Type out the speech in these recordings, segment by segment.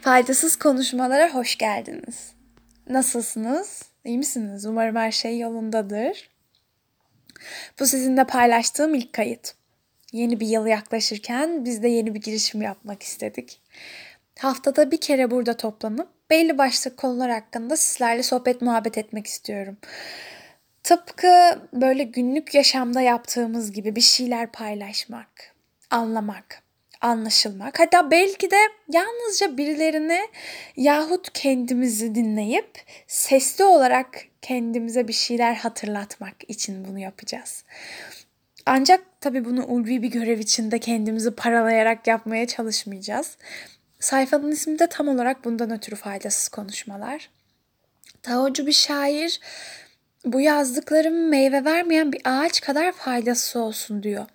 Faydasız konuşmalara hoş geldiniz. Nasılsınız? İyi misiniz? Umarım her şey yolundadır. Bu sizinle paylaştığım ilk kayıt. Yeni bir yıl yaklaşırken biz de yeni bir girişim yapmak istedik. Haftada bir kere burada toplanıp belli başlı konular hakkında sizlerle sohbet muhabbet etmek istiyorum. Tıpkı böyle günlük yaşamda yaptığımız gibi bir şeyler paylaşmak, anlamak, anlaşılmak. Hatta belki de yalnızca birilerini yahut kendimizi dinleyip sesli olarak kendimize bir şeyler hatırlatmak için bunu yapacağız. Ancak tabii bunu ulvi bir görev içinde kendimizi paralayarak yapmaya çalışmayacağız. Sayfanın ismi de tam olarak bundan ötürü faydasız konuşmalar. Taocu bir şair bu yazdıklarım meyve vermeyen bir ağaç kadar faydası olsun diyor.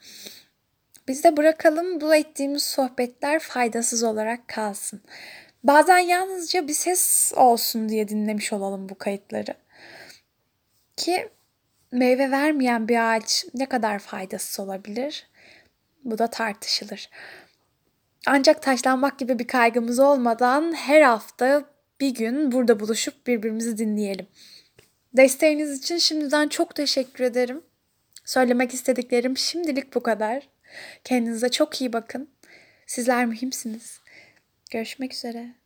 Biz de bırakalım bu ettiğimiz sohbetler faydasız olarak kalsın. Bazen yalnızca bir ses olsun diye dinlemiş olalım bu kayıtları. Ki meyve vermeyen bir ağaç ne kadar faydasız olabilir? Bu da tartışılır. Ancak taşlanmak gibi bir kaygımız olmadan her hafta bir gün burada buluşup birbirimizi dinleyelim. Desteğiniz için şimdiden çok teşekkür ederim. Söylemek istediklerim şimdilik bu kadar. Kendinize çok iyi bakın. Sizler mühimsiniz. Görüşmek üzere.